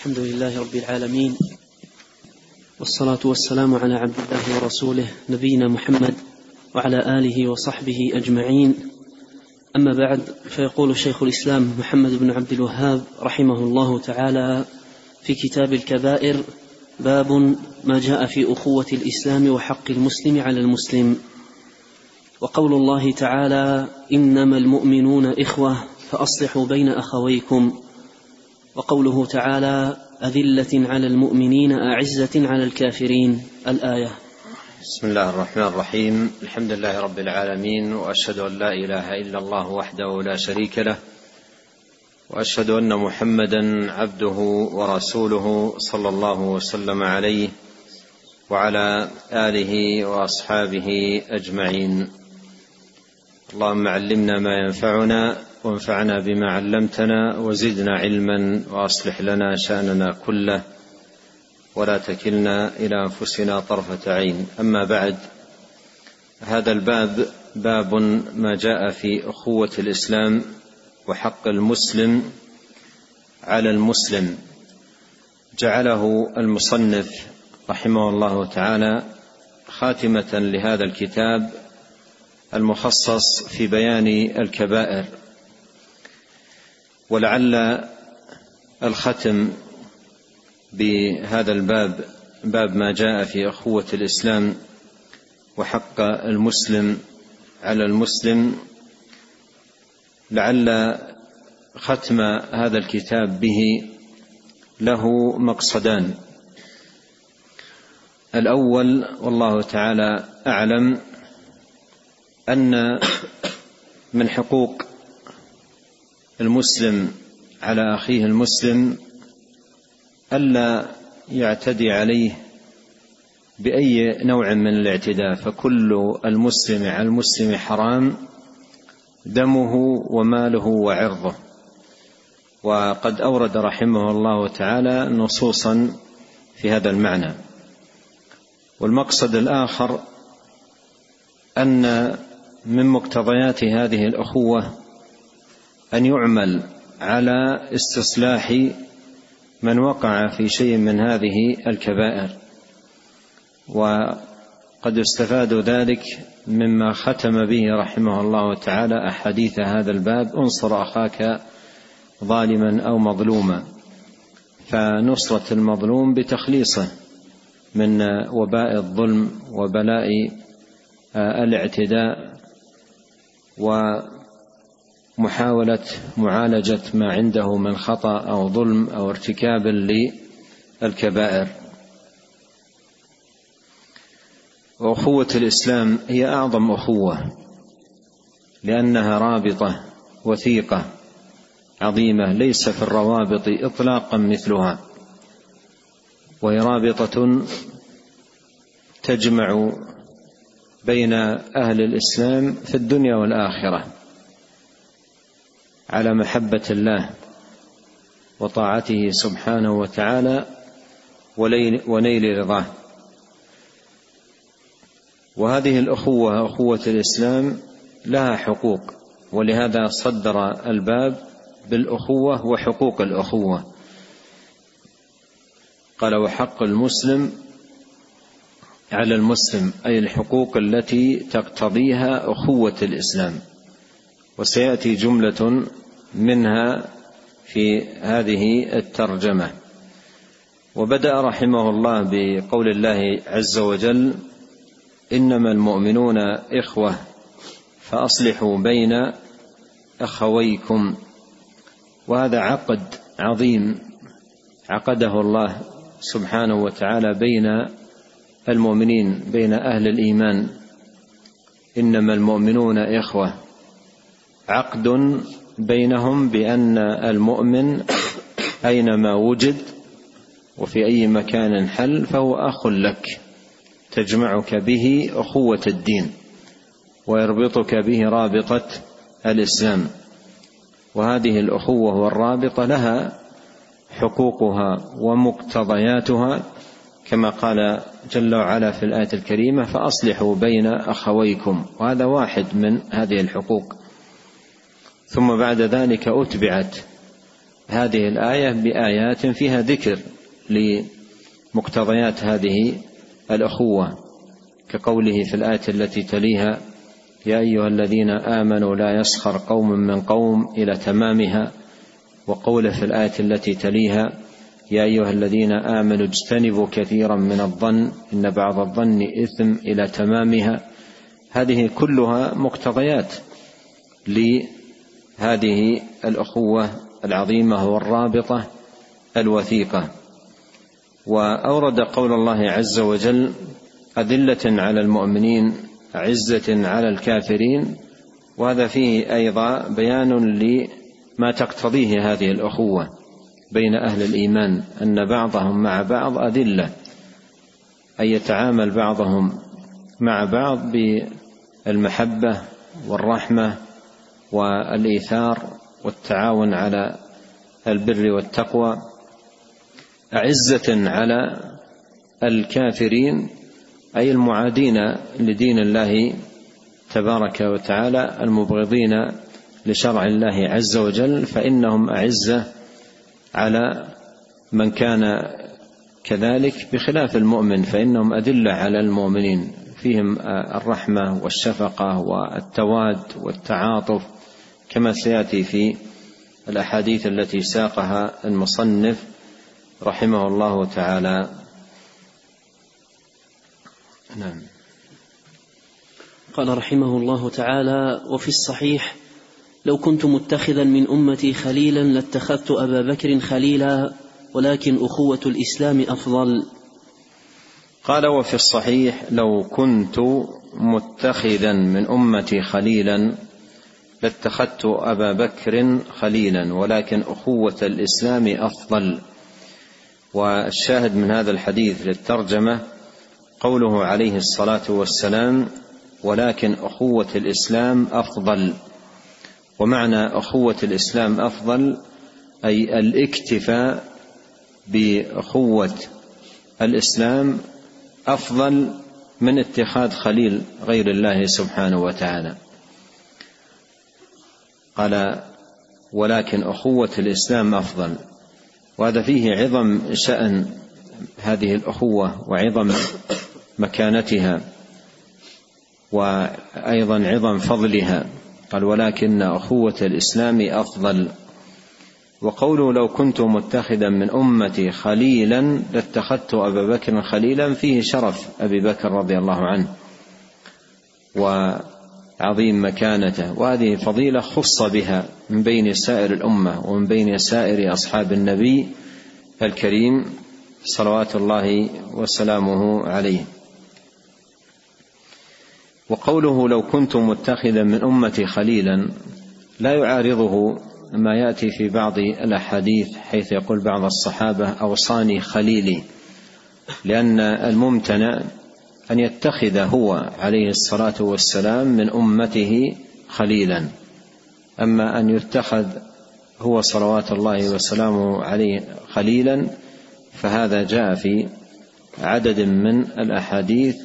الحمد لله رب العالمين والصلاة والسلام على عبد الله ورسوله نبينا محمد وعلى آله وصحبه أجمعين. أما بعد فيقول شيخ الإسلام محمد بن عبد الوهاب رحمه الله تعالى في كتاب الكبائر باب ما جاء في أخوة الإسلام وحق المسلم على المسلم. وقول الله تعالى إنما المؤمنون إخوة فأصلحوا بين أخويكم. وقوله تعالى أذلة على المؤمنين أعزة على الكافرين. الآية. بسم الله الرحمن الرحيم. الحمد لله رب العالمين وأشهد أن لا إله إلا الله وحده لا شريك له وأشهد أن محمدا عبده ورسوله صلى الله وسلم عليه وعلى آله وأصحابه أجمعين. اللهم علمنا ما ينفعنا وانفعنا بما علمتنا وزدنا علما وأصلح لنا شأننا كله ولا تكلنا إلى أنفسنا طرفة عين. أما بعد هذا الباب باب ما جاء في أخوة الإسلام وحق المسلم على المسلم. جعله المصنف رحمه الله تعالى خاتمة لهذا الكتاب المخصص في بيان الكبائر. ولعل الختم بهذا الباب باب ما جاء في أخوة الإسلام وحق المسلم على المسلم. لعل ختم هذا الكتاب به له مقصدان. الأول والله تعالى أعلم أن من حقوق المسلم على أخيه المسلم ألا يعتدي عليه بأي نوع من الاعتداء فكل المسلم على المسلم حرام دمه وماله وعرضه. وقد أورد رحمه الله تعالى نصوصا في هذا المعنى. والمقصد الآخر أن من مقتضيات هذه الأخوة أن يعمل على استصلاح من وقع في شيء من هذه الكبائر. وقد استفاد ذلك مما ختم به رحمه الله تعالى أحاديث هذا الباب انصر أخاك ظالما أو مظلوما. فنصرة المظلوم بتخليصه من وباء الظلم وبلاء الاعتداء ومحاوله معالجة ما عنده من خطأ أو ظلم أو ارتكاب للكبائر. واخوه الإسلام هي أعظم أخوة لأنها رابطة وثيقة عظيمة ليس في الروابط اطلاقا مثلها وهي رابطة تجمع بين أهل الإسلام في الدنيا والآخرة. على محبة الله وطاعته سبحانه وتعالى ونيل رضاه. وهذه الأخوة أخوة الإسلام لها حقوق ولهذا صدر الباب بالأخوة وحقوق الأخوة. قال وحق المسلم على المسلم أي الحقوق التي تقتضيها أخوة الإسلام. وسيأتي جملة منها في هذه الترجمة. وبدأ رحمه الله بقول الله عز وجل إنما المؤمنون إخوة فأصلحوا بين أخويكم. وهذا عقد عظيم عقده الله سبحانه وتعالى بين المؤمنين بين أهل الإيمان. إنما المؤمنون إخوة عقد بينهم بأن المؤمن أينما وجد وفي أي مكان حل فهو أخ لك تجمعك به أخوة الدين ويربطك به رابطة الإسلام. وهذه الأخوة والرابطة لها حقوقها ومقتضياتها كما قال جل وعلا في الآية الكريمة فأصلحوا بين أخويكم. وهذا واحد من هذه الحقوق. ثم بعد ذلك أتبعت هذه الآية بآيات فيها ذكر لمقتضيات هذه الأخوة كقوله في الآية التي تليها يا أيها الذين آمنوا لا يسخر قوم من قوم إلى تمامها. وقوله في الآية التي تليها يا أيها الذين آمنوا اجتنبوا كثيرا من الظن إن بعض الظن إثم إلى تمامها. هذه كلها مقتضيات لهذه الأخوة العظيمة والرابطة الوثيقة. وأورد قول الله عز وجل أذلة على المؤمنين عزة على الكافرين. وهذا فيه أيضا بيان لما تقتضيه هذه الأخوة بين أهل الإيمان أن بعضهم مع بعض أذلة أن يتعامل بعضهم مع بعض بالمحبة والرحمة والإيثار والتعاون على البر والتقوى أعزة على الكافرين أي المعادين لدين الله تبارك وتعالى المبغضين لشرع الله عز وجل فإنهم أعزة على من كان كذلك بخلاف المؤمن فإنهم أدلة على المؤمنين. فيهم الرحمة والشفقة والتواد والتعاطف كما سيأتي في الأحاديث التي ساقها المصنف رحمه الله تعالى. نعم. قال رحمه الله تعالى وفي الصحيح لو كنت متخذا من أمتي خليلا لاتخذت أبا بكر خليلا ولكن أخوة الإسلام أفضل. قال وفي الصحيح لو كنت متخذا من أمتي خليلا لاتخذت أبا بكر خليلا ولكن أخوة الإسلام أفضل. والشاهد من هذا الحديث للترجمة قوله عليه الصلاة والسلام ولكن أخوة الإسلام أفضل. ومعنى أخوة الإسلام أفضل أي الاكتفاء بأخوة الإسلام أفضل من اتخاذ خليل غير الله سبحانه وتعالى. قال ولكن أخوة الإسلام أفضل. وهذا فيه عظم شأن هذه الأخوة وعظم مكانتها وأيضا عظم فضلها. قال ولكن أخوة الإسلام أفضل. وقوله لو كنت متخذا من أمتي خليلا لاتخذت أبا بكر خليلا فيه شرف أبي بكر رضي الله عنه. وعظيم مكانته وهذه فضيلة خص بها من بين سائر الأمة ومن بين سائر أصحاب النبي الكريم صلوات الله وسلامه عليه. وقوله لو كنت متخذا من امتي خليلا لا يعارضه ما يأتي في بعض الأحاديث حيث يقول بعض الصحابة أوصاني خليلي لأن الممتنع أن يتخذ هو عليه الصلاة والسلام من أمته خليلا. أما أن يتخذ هو صلوات الله وسلامه عليه خليلا فهذا جاء في عدد من الأحاديث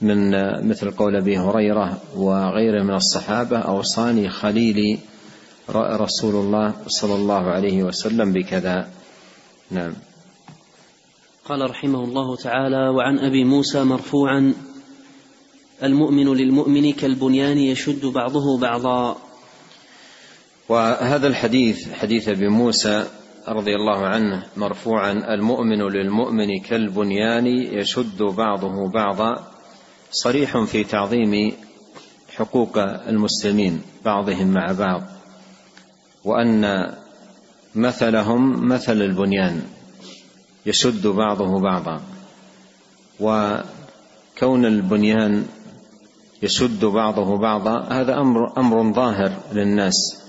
من مثل قول أبي هريرة وغيره من الصحابة اوصاني خليلي رسول الله صلى الله عليه وسلم بكذا. نعم. قال رحمه الله تعالى وعن أبي موسى مرفوعا المؤمن للمؤمن كالبنيان يشد بعضه بعضا وهذا الحديث حديث أبي موسى رضي الله عنه مرفوعا المؤمن للمؤمن كالبنيان يشد بعضه بعضا صريح في تعظيم حقوق المسلمين بعضهم مع بعض وأن مثلهم مثل البنيان. يشد بعضه بعضا. وكون البنيان يشد بعضه بعضا هذا أمر أمر ظاهر للناس.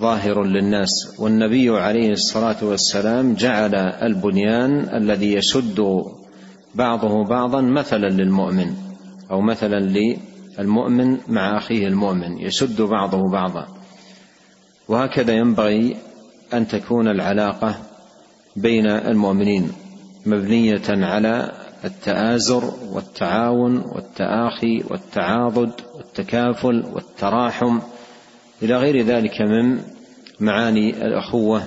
ظاهر للناس. والنبي عليه الصلاة والسلام جعل البنيان الذي يشد بعضه بعضا مثلا للمؤمن أو مثلا للمؤمن مع أخيه المؤمن يشد بعضه بعضا. وهكذا ينبغي أن تكون العلاقة بين المؤمنين مبنية على التآزر والتعاون والتآخي والتعاضد والتكافل والتراحم إلى غير ذلك من معاني الأخوة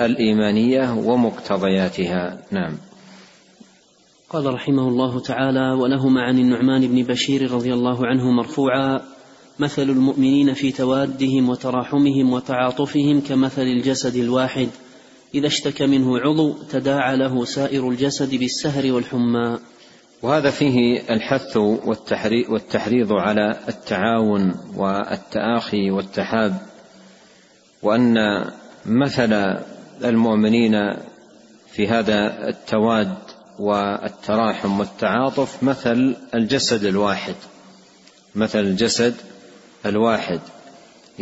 الإيمانية ومقتضياتها. نعم. قال رحمه الله تعالى ولهما عن النعمان بن بشير رضي الله عنه مرفوعا مثل المؤمنين في توادهم وتراحمهم وتعاطفهم كمثل الجسد الواحد إذا اشتكى منه عضو تداعى له سائر الجسد بالسهر والحمى. وهذا فيه الحث والتحريض على التعاون والتآخي والتحاب وأن مثل المؤمنين في هذا التواد والتراحم والتعاطف مثل الجسد الواحد مثل الجسد الواحد.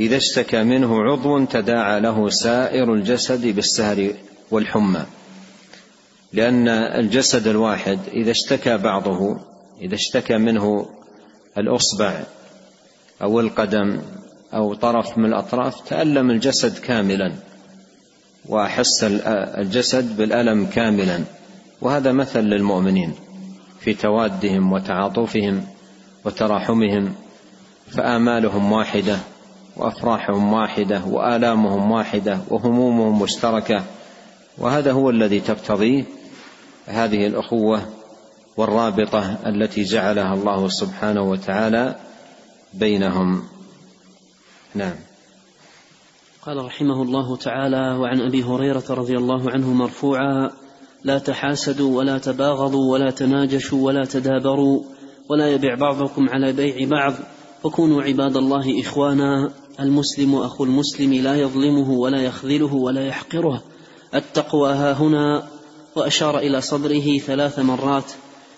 إذا اشتكى منه عضو تداعى له سائر الجسد بالسهر والحمى. لأن الجسد الواحد إذا اشتكى بعضه إذا اشتكى منه الأصبع أو القدم أو طرف من الأطراف تألم الجسد كاملا وأحس الجسد بالألم كاملا. وهذا مثل للمؤمنين في توادهم وتعاطفهم وتراحمهم فآمالهم واحدة. وأفراحهم واحدة وآلامهم واحدة وهمومهم مشتركة. وهذا هو الذي تقتضيه هذه الأخوة والرابطة التي جعلها الله سبحانه وتعالى بينهم. نعم. قال رحمه الله تعالى وعن أبي هريرة رضي الله عنه مرفوعا لا تحاسدوا ولا تباغضوا ولا تناجشوا ولا تدابروا ولا يبع بعضكم على بيع بعض وكونوا عباد الله إخوانا المسلم أخو المسلم لا يظلمه ولا يخذله ولا يحقره. التقوى ها هنا وأشار إلى صدره ثلاث مرات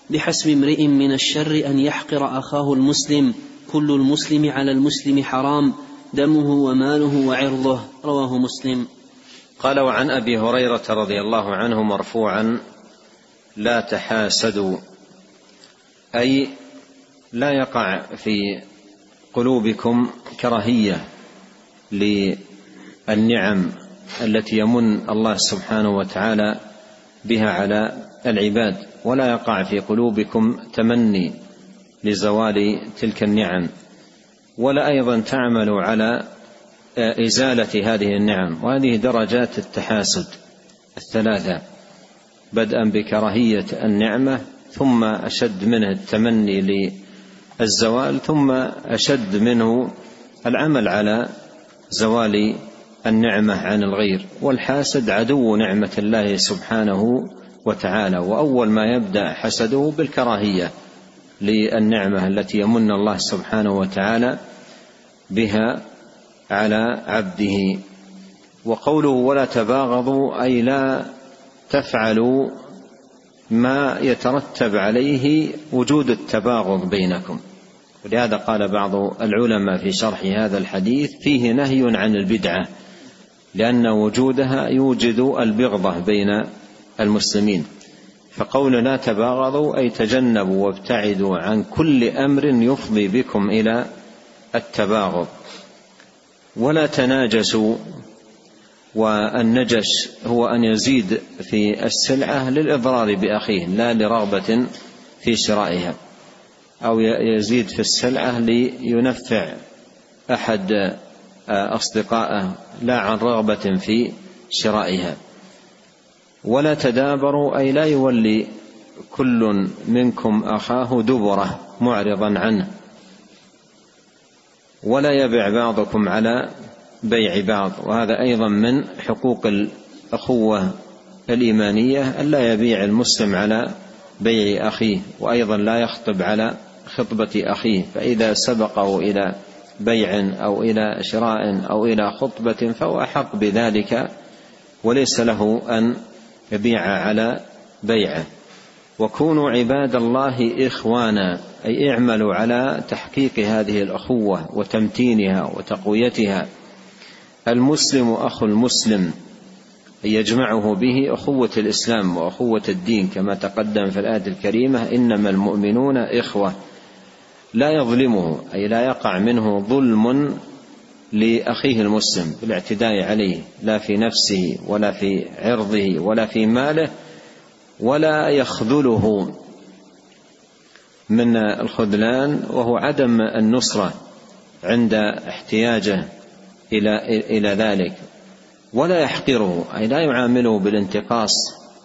بحسب امرئ من الشر أن يحقر أخاه المسلم. كل المسلم على المسلم حرام دمه وماله وعرضه. رواه مسلم. قال وعن أبي هريرة رضي الله عنه مرفوعا لا تحاسدوا أي لا يقع في قلوبكم كراهيه للنعم التي يمن الله سبحانه وتعالى بها على العباد ولا يقع في قلوبكم تمني لزوال تلك النعم. ولا أيضا تعملوا على إزالة هذه النعم. وهذه درجات التحاسد الثلاثة. بدءا بكراهية النعمة ثم أشد منه التمني للزوال ثم أشد منه العمل على زوال النعمة عن الغير. والحاسد عدو نعمة الله سبحانه وتعالى وأول ما يبدأ حسده بالكراهية للنعمة التي يمن الله سبحانه وتعالى بها على عبده. وقوله ولا تباغضوا أي لا تفعلوا ما يترتب عليه وجود التباغض بينكم. ولهذا قال بعض العلماء في شرح هذا الحديث فيه نهي عن البدعة لأن وجودها يوجد البغضة بين المسلمين. فقول لا تباغضوا أي تجنبوا وابتعدوا عن كل أمر يفضي بكم إلى التباغض. ولا تناجسوا والنجش هو أن يزيد في السلعة للإضرار بأخيه لا لرغبة في شرائها. أو يزيد في السلعة لينفع أحد أصدقائه لا عن رغبة في شرائها. ولا تدابروا أي لا يولي كل منكم أخاه دبره معرضا عنه. ولا يبع بعضكم على بيع بعض وهذا أيضا من حقوق الأخوة الإيمانية الا يبيع المسلم على بيع أخيه وأيضا لا يخطب على خطبة أخيه فإذا سبقه إلى بيع أو إلى شراء أو إلى خطبة فهو أحق بذلك وليس له أن يبيع على بيعه وكونوا عباد الله إخوانا أي اعملوا على تحقيق هذه الأخوة وتمتينها وتقويتها. المسلم أخو المسلم يجمعه به أخوة الإسلام وأخوة الدين كما تقدم في الآية الكريمة إنما المؤمنون إخوة. لا يظلمه أي لا يقع منه ظلم لأخيه المسلم بالاعتداء عليه لا في نفسه ولا في عرضه ولا في ماله ولا يخذله من الخذلان وهو عدم النصرة عند احتياجه. إلى إلى ذلك. ولا يحقره أي لا يعامله بالانتقاص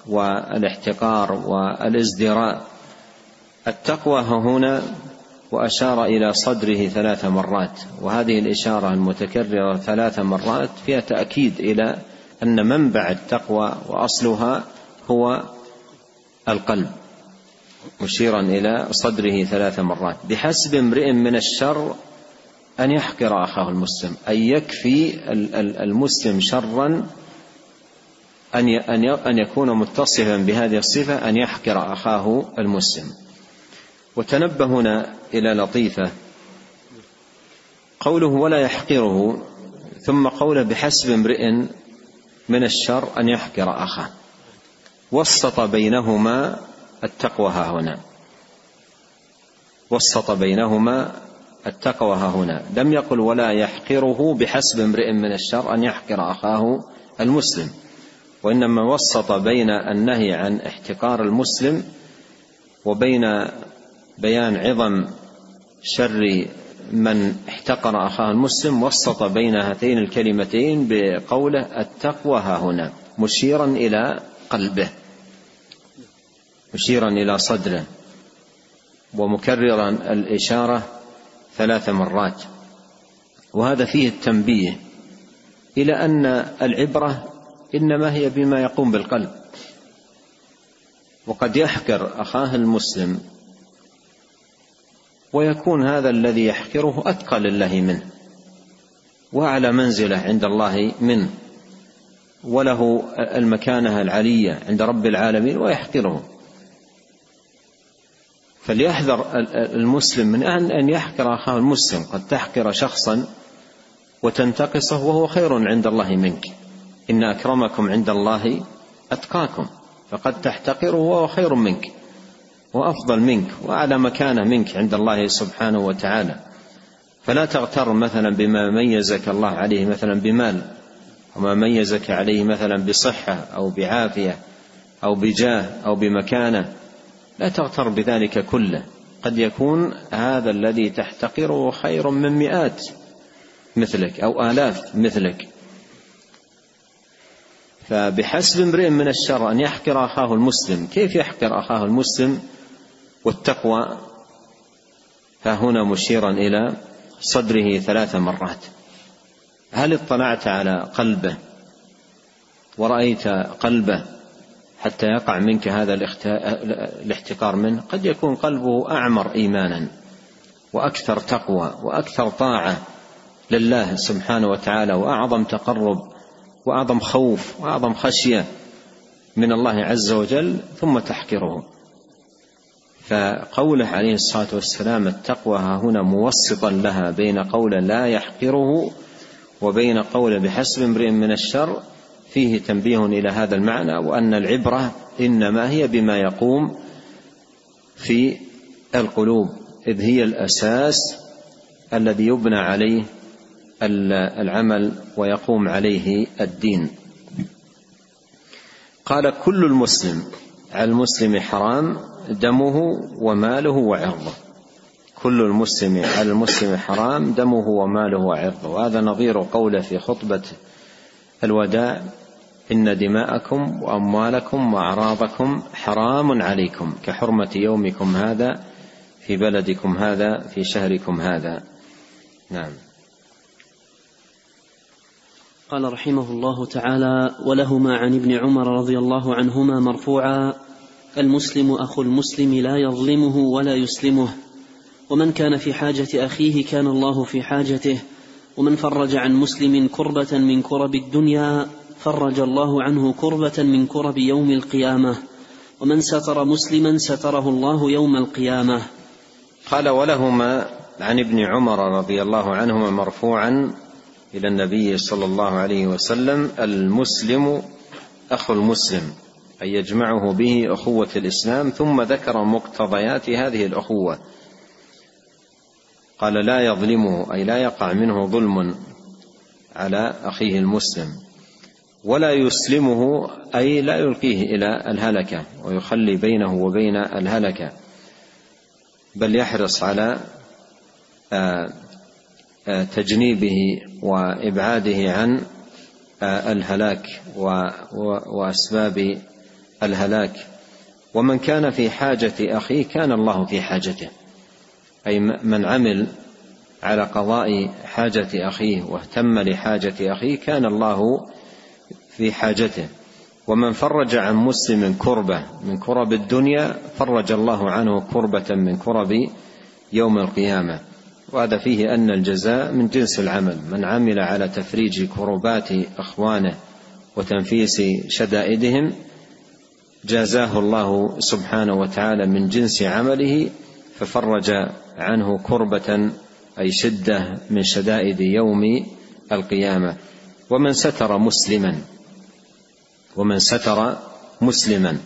والاحتقار والازدراء. التقوى هنا وأشار إلى صدره ثلاث مرات وهذه الإشارة المتكررة ثلاث مرات فيها تأكيد إلى أن منبع التقوى وأصلها هو القلب مشيرا إلى صدره ثلاث مرات. بحسب امرئ من الشر أن يحقر أخاه المسلم أي يكفي المسلم شرا أن أن يكون متصفا بهذه الصفة أن يحقر أخاه المسلم. وتنبه هنا إلى لطيفة. قوله ولا يحقره ثم قوله بحسب امرئ من الشر أن يحقر أخاه. وسط بينهما التقوى ها هنا. وسط بينهما التقوى ها هنا. لم يقل ولا يحقره بحسب امرئ من الشر أن يحقر أخاه المسلم. وإنما وسط بين النهي عن احتقار المسلم وبين بيان عظم شر من احتقر أخاه المسلم وسط بين هاتين الكلمتين بقوله التقوى ها هنا مشيرا إلى قلبه مشيرا إلى صدره ومكررا الإشارة ثلاث مرات. وهذا فيه التنبيه إلى أن العبرة إنما هي بما يقوم بالقلب. وقد يحقر أخاه المسلم ويكون هذا الذي يحقره أتقى لله منه وأعلى منزلة عند الله منه وله المكانة العلية عند رب العالمين ويحقره. فليحذر المسلم من أن يحقر أخاه المسلم. قد تحقر شخصا وتنتقصه وهو خير عند الله منك. إن أكرمكم عند الله أتقاكم. فقد تحتقره وهو خير منك وأفضل منك وأعلى مكانة منك عند الله سبحانه وتعالى. فلا تغتر مثلا بما ميزك الله عليه مثلا بمال وما ميزك عليه مثلا بصحة أو بعافية أو بجاه أو بمكانة. لا تغتر بذلك كله. قد يكون هذا الذي تحتقره خير من مئات مثلك أو آلاف مثلك. فبحسب امرئ من الشر أن يحقر أخاه المسلم كيف يحقر أخاه المسلم والتقوى؟ فهنا مشيرا إلى صدره ثلاث مرات. هل اطلعت على قلبه؟ ورأيت قلبه؟ حتى يقع منك هذا الاحتقار منه. قد يكون قلبه أعمر إيمانا وأكثر تقوى وأكثر طاعة لله سبحانه وتعالى وأعظم تقرب وأعظم خوف وأعظم خشية من الله عز وجل ثم تحقره. فقوله عليه الصلاة والسلام التقوى ها هنا موسطا لها بين قول لا يحقره وبين قول بحسب امرئ من الشر فيه تنبيه إلى هذا المعنى وأن العبرة إنما هي بما يقوم في القلوب إذ هي الأساس الذي يبنى عليه العمل ويقوم عليه الدين. قال كل المسلم على المسلم حرام دمه وماله وعرضه. كل المسلم على المسلم حرام دمه وماله وعرضه. وهذا نظير قوله في خطبة الوداع إن دماءكم وأموالكم وأعراضكم حرام عليكم كحرمة يومكم هذا في بلدكم هذا في شهركم هذا. نعم. قال رحمه الله تعالى ولهما عن ابن عمر رضي الله عنهما مرفوعا المسلم أخو المسلم لا يظلمه ولا يسلمه ومن كان في حاجة أخيه كان الله في حاجته ومن فرج عن مسلم كربة من كرب الدنيا فرج الله عنه كربة من كرب يوم القيامة. ومن ستر مسلما ستره الله يوم القيامة. قال ولهما عن ابن عمر رضي الله عنهما مرفوعا إلى النبي صلى الله عليه وسلم المسلم اخو المسلم أي يجمعه به أخوة الإسلام ثم ذكر مقتضيات هذه الأخوة. قال لا يظلمه أي لا يقع منه ظلم على أخيه المسلم. ولا يسلمه أي لا يلقيه إلى الهلكة ويخلي بينه وبين الهلكة. بل يحرص على آه تجنيبه وإبعاده عن الهلاك وأسباب الهلاك. ومن كان في حاجة أخيه كان الله في حاجته. أي من عمل على قضاء حاجة أخيه واهتم لحاجة أخيه كان الله في حاجته. ومن فرج عن مسلم كربة من كرب الدنيا فرج الله عنه كربة من كرب يوم القيامة. وهذا فيه أن الجزاء من جنس العمل من عمل على تفريج كربات إخوانه وتنفيس شدائدهم جازاه الله سبحانه وتعالى من جنس عمله ففرج عنه كربة أي شدة من شدائد يوم القيامة. ومن ستر مسلما ومن ستر مسلما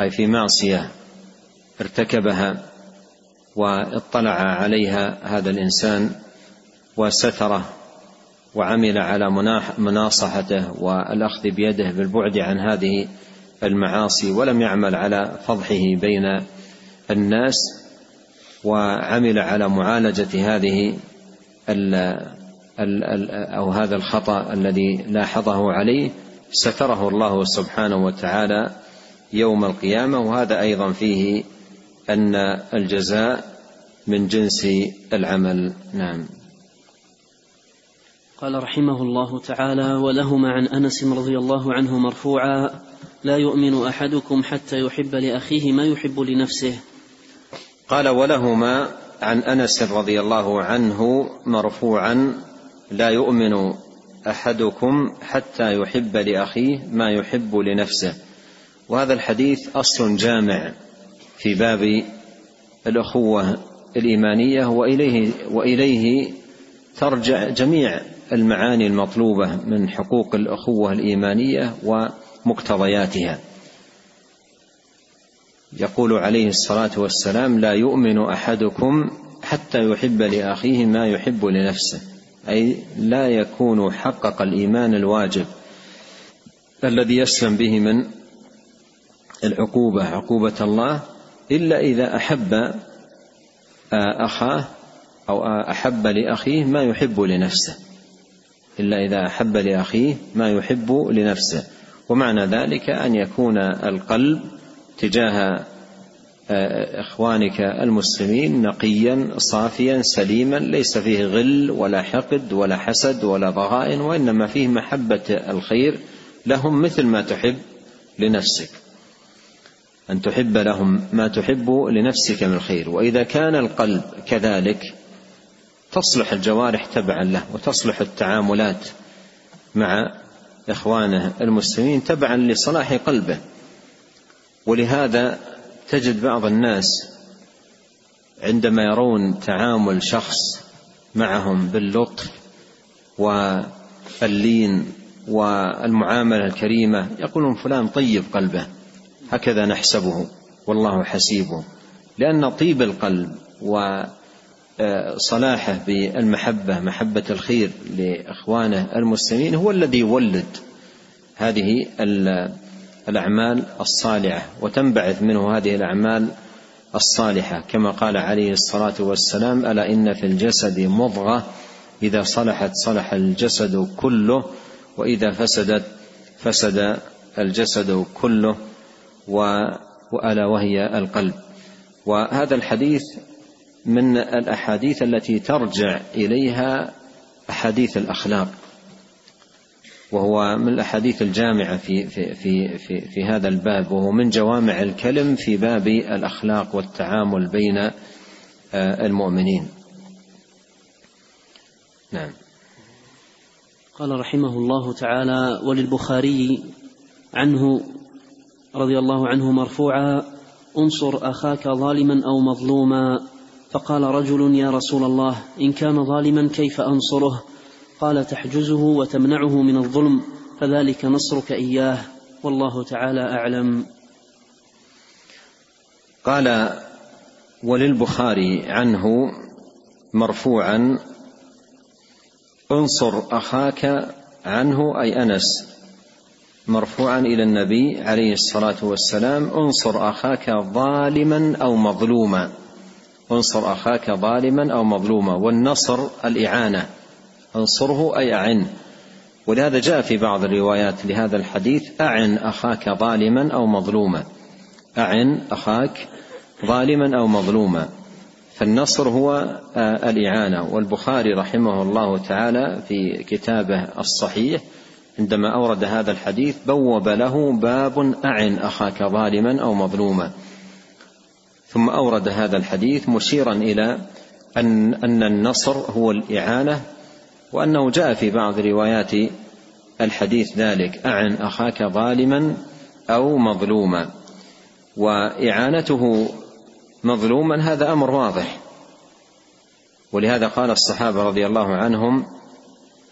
أي في معصية ارتكبها واطلع عليها هذا الإنسان وستره وعمل على مناصحته والأخذ بيده بالبعد عن هذه المعاصي ولم يعمل على فضحه بين الناس وعمل على معالجة هذه ال ال أو هذا الخطأ الذي لاحظه عليه. ستره الله سبحانه وتعالى يوم القيامة وهذا أيضا فيه أن الجزاء من جنس العمل. نعم. قال رحمه الله تعالى ولهما عن أنس رضي الله عنه مرفوعا لا يؤمن أحدكم حتى يحب لأخيه ما يحب لنفسه. قال ولهما عن أنس رضي الله عنه مرفوعا لا يؤمن أحدكم حتى يحب لأخيه ما يحب لنفسه. وهذا الحديث أصل جامع في باب الأخوة الإيمانية وإليه وإليه ترجع جميع المعاني المطلوبة من حقوق الأخوة الإيمانية ومقتضياتها. يقول عليه الصلاة والسلام لا يؤمن أحدكم حتى يحب لأخيه ما يحب لنفسه. أي لا يكون حقق الإيمان الواجب الذي يسلم به من العقوبة عقوبة الله إلا إذا أحب آه، أخاه أو أحب لأخيه ما يحب لنفسه. إلا إذا أحب لأخيه ما يحب لنفسه. ومعنى ذلك أن يكون القلب تجاه إخوانك المسلمين نقيا صافيا سليما ليس فيه غل ولا حقد ولا حسد ولا ضغائن وإنما فيه محبة الخير. لهم مثل ما تحب لنفسك. أن تحب لهم ما تحب لنفسك من الخير وإذا كان القلب كذلك تصلح الجوارح تبعا له وتصلح التعاملات مع إخوانه المسلمين تبعا لصلاح قلبه. ولهذا تجد بعض الناس عندما يرون تعامل شخص معهم باللطف واللين والمعاملة الكريمة يقولون فلان طيب قلبه هكذا نحسبه والله حسيبه لأن طيب القلب وصلاحه بالمحبة محبة الخير لإخوانه المسلمين هو الذي يولد هذه الأعمال الصالحة وتنبعث منه هذه الأعمال الصالحة. كما قال عليه الصلاة والسلام ألا إن في الجسد مضغة إذا صلحت صلح الجسد كله وإذا فسدت فسد الجسد كله وألا وهي القلب. وهذا الحديث من الأحاديث التي ترجع إليها أحاديث الأخلاق. وهو من الأحاديث الجامعة في في في في, في هذا الباب وهو من جوامع الكلم في باب الأخلاق والتعامل بين آه، المؤمنين. نعم. قال رحمه الله تعالى وللبخاري عنه رضي الله عنه مرفوعا انصر أخاك ظالما أو مظلوما فقال رجل يا رسول الله إن كان ظالما كيف أنصره قال تحجزه وتمنعه من الظلم فذلك نصرك إياه والله تعالى أعلم. قال وللبخاري عنه مرفوعا انصر أخاك عنه أي أنس. مرفوعا إلى النبي عليه الصلاة والسلام انصر أخاك ظالما أو مظلوما. انصر أخاك ظالما أو مظلوما والنصر الإعانة. انصره أي أعنه ولهذا جاء في بعض الروايات لهذا الحديث أعن أخاك ظالما أو مظلوما. أعن أخاك ظالما أو مظلوما. فالنصر هو الإعانة. والبخاري رحمه الله تعالى في كتابه الصحيح عندما أورد هذا الحديث بوب له باب أعن أخاك ظالما أو مظلوما. ثم أورد هذا الحديث مشيرا إلى أن أن النصر هو الإعانة وأنه جاء في بعض روايات الحديث ذلك أعن أخاك ظالما أو مظلوما. وإعانته مظلوما هذا أمر واضح. ولهذا قال الصحابة رضي الله عنهم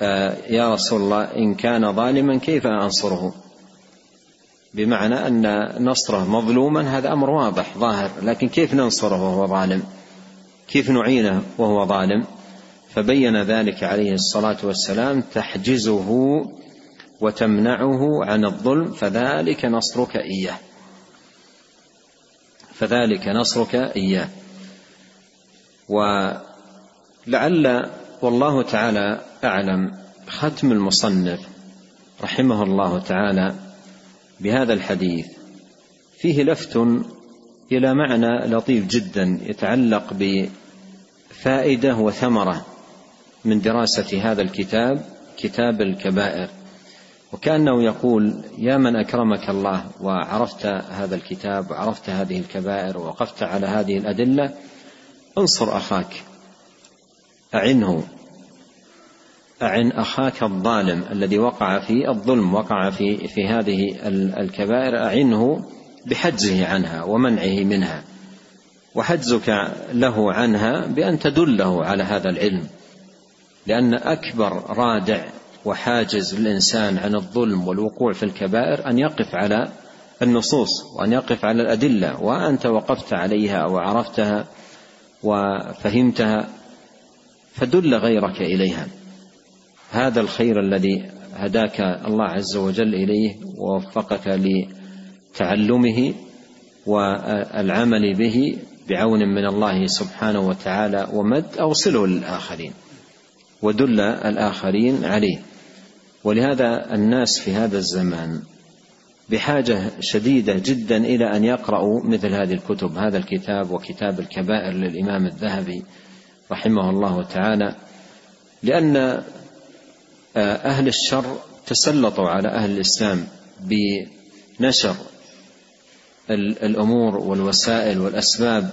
آه، يا رسول الله إن كان ظالما كيف أنصره؟ بمعنى أن نصره مظلوما هذا أمر واضح ظاهر لكن كيف ننصره وهو ظالم؟ كيف نعينه وهو ظالم؟ فبين ذلك عليه الصلاة والسلام تحجزه وتمنعه عن الظلم فذلك نصرك إياه. فذلك نصرك إياه. ولعل والله تعالى أعلم ختم المصنف رحمه الله تعالى بهذا الحديث. فيه لفت إلى معنى لطيف جدا يتعلق بفائدة وثمرة. من دراسة هذا الكتاب كتاب الكبائر. وكأنه يقول يا من أكرمك الله وعرفت هذا الكتاب وعرفت هذه الكبائر ووقفت على هذه الأدلة انصر أخاك. أعنه. أعن أخاك الظالم الذي وقع في الظلم وقع في في هذه الكبائر. أعنه بحجزه عنها ومنعه منها. وحجزك له عنها بأن تدله على هذا العلم. لأن أكبر رادع وحاجز للإنسان عن الظلم والوقوع في الكبائر أن يقف على النصوص وأن يقف على الأدلة وأنت وقفت عليها وعرفتها وفهمتها فدل غيرك إليها. هذا الخير الذي هداك الله عز وجل إليه ووفقك لتعلمه والعمل به بعون من الله سبحانه وتعالى ومد اوصله للاخرين ودل الآخرين عليه. ولهذا الناس في هذا الزمان بحاجة شديدة جدا إلى أن يقرأوا مثل هذه الكتب هذا الكتاب وكتاب الكبائر للإمام الذهبي رحمه الله تعالى لأن آه، أهل الشر تسلطوا على أهل الإسلام بنشر الأمور والوسائل والأسباب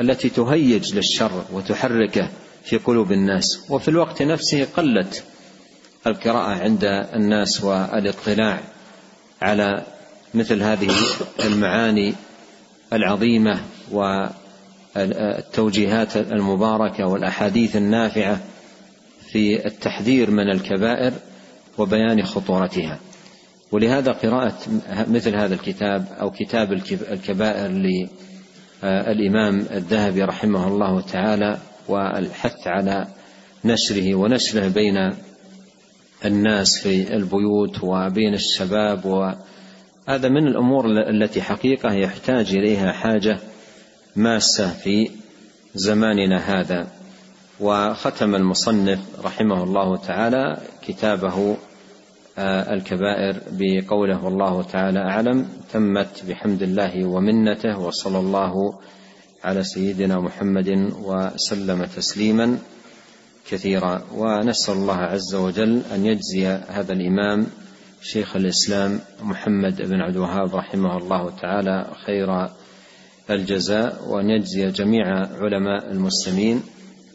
التي تهيج للشر وتحركه في قلوب الناس. وفي الوقت نفسه قلت القراءة عند الناس والاطلاع على مثل هذه المعاني العظيمة والتوجيهات المباركة والأحاديث النافعة في التحذير من الكبائر وبيان خطورتها. ولهذا قراءة مثل هذا الكتاب أو كتاب الكبائر للإمام الذهبي رحمه الله تعالى والحث على نشره ونشره بين الناس في البيوت وبين الشباب وهذا من الأمور التي حقيقة يحتاج إليها حاجة ماسة في زماننا هذا. وختم المصنف رحمه الله تعالى كتابه آه، الكبائر بقوله والله تعالى أعلم تمت بحمد الله ومنته وصلى الله على سيدنا محمد وسلم تسليما كثيرا. ونسأل الله عز وجل أن يجزي هذا الإمام شيخ الإسلام محمد بن عبد الوهاب رحمه الله تعالى خير الجزاء وأن يجزي جميع علماء المسلمين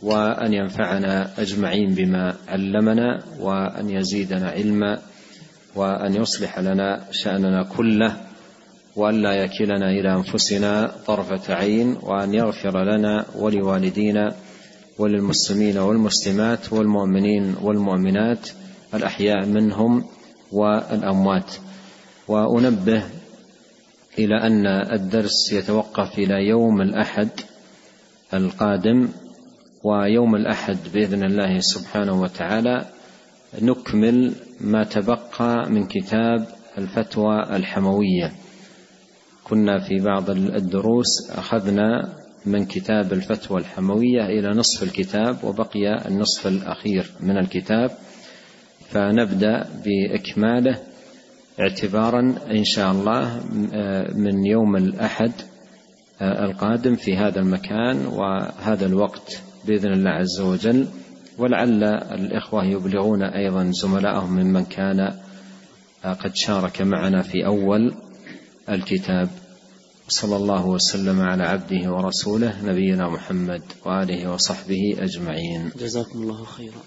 وأن ينفعنا أجمعين بما علمنا وأن يزيدنا علما وأن يصلح لنا شأننا كله. وأن لا يكلنا إلى أنفسنا طرفة عين وأن يغفر لنا ولوالدينا وللمسلمين والمسلمات والمؤمنين والمؤمنات الأحياء منهم والأموات. وأنبه إلى أن الدرس يتوقف إلى يوم الأحد القادم ويوم الأحد بإذن الله سبحانه وتعالى نكمل ما تبقى من كتاب الفتوى الحموية. كنا في بعض الدروس أخذنا من كتاب الفتوى الحموية إلى نصف الكتاب وبقي النصف الأخير من الكتاب فنبدأ بإكماله اعتبارا إن شاء الله من يوم الأحد القادم في هذا المكان وهذا الوقت بإذن الله عز وجل. ولعل الإخوة يبلغون أيضا زملائهم ممن كان قد شارك معنا في أول الكتاب. صلى الله وسلم على عبده ورسوله نبينا محمد وآله وصحبه أجمعين. جزاكم الله خيرا.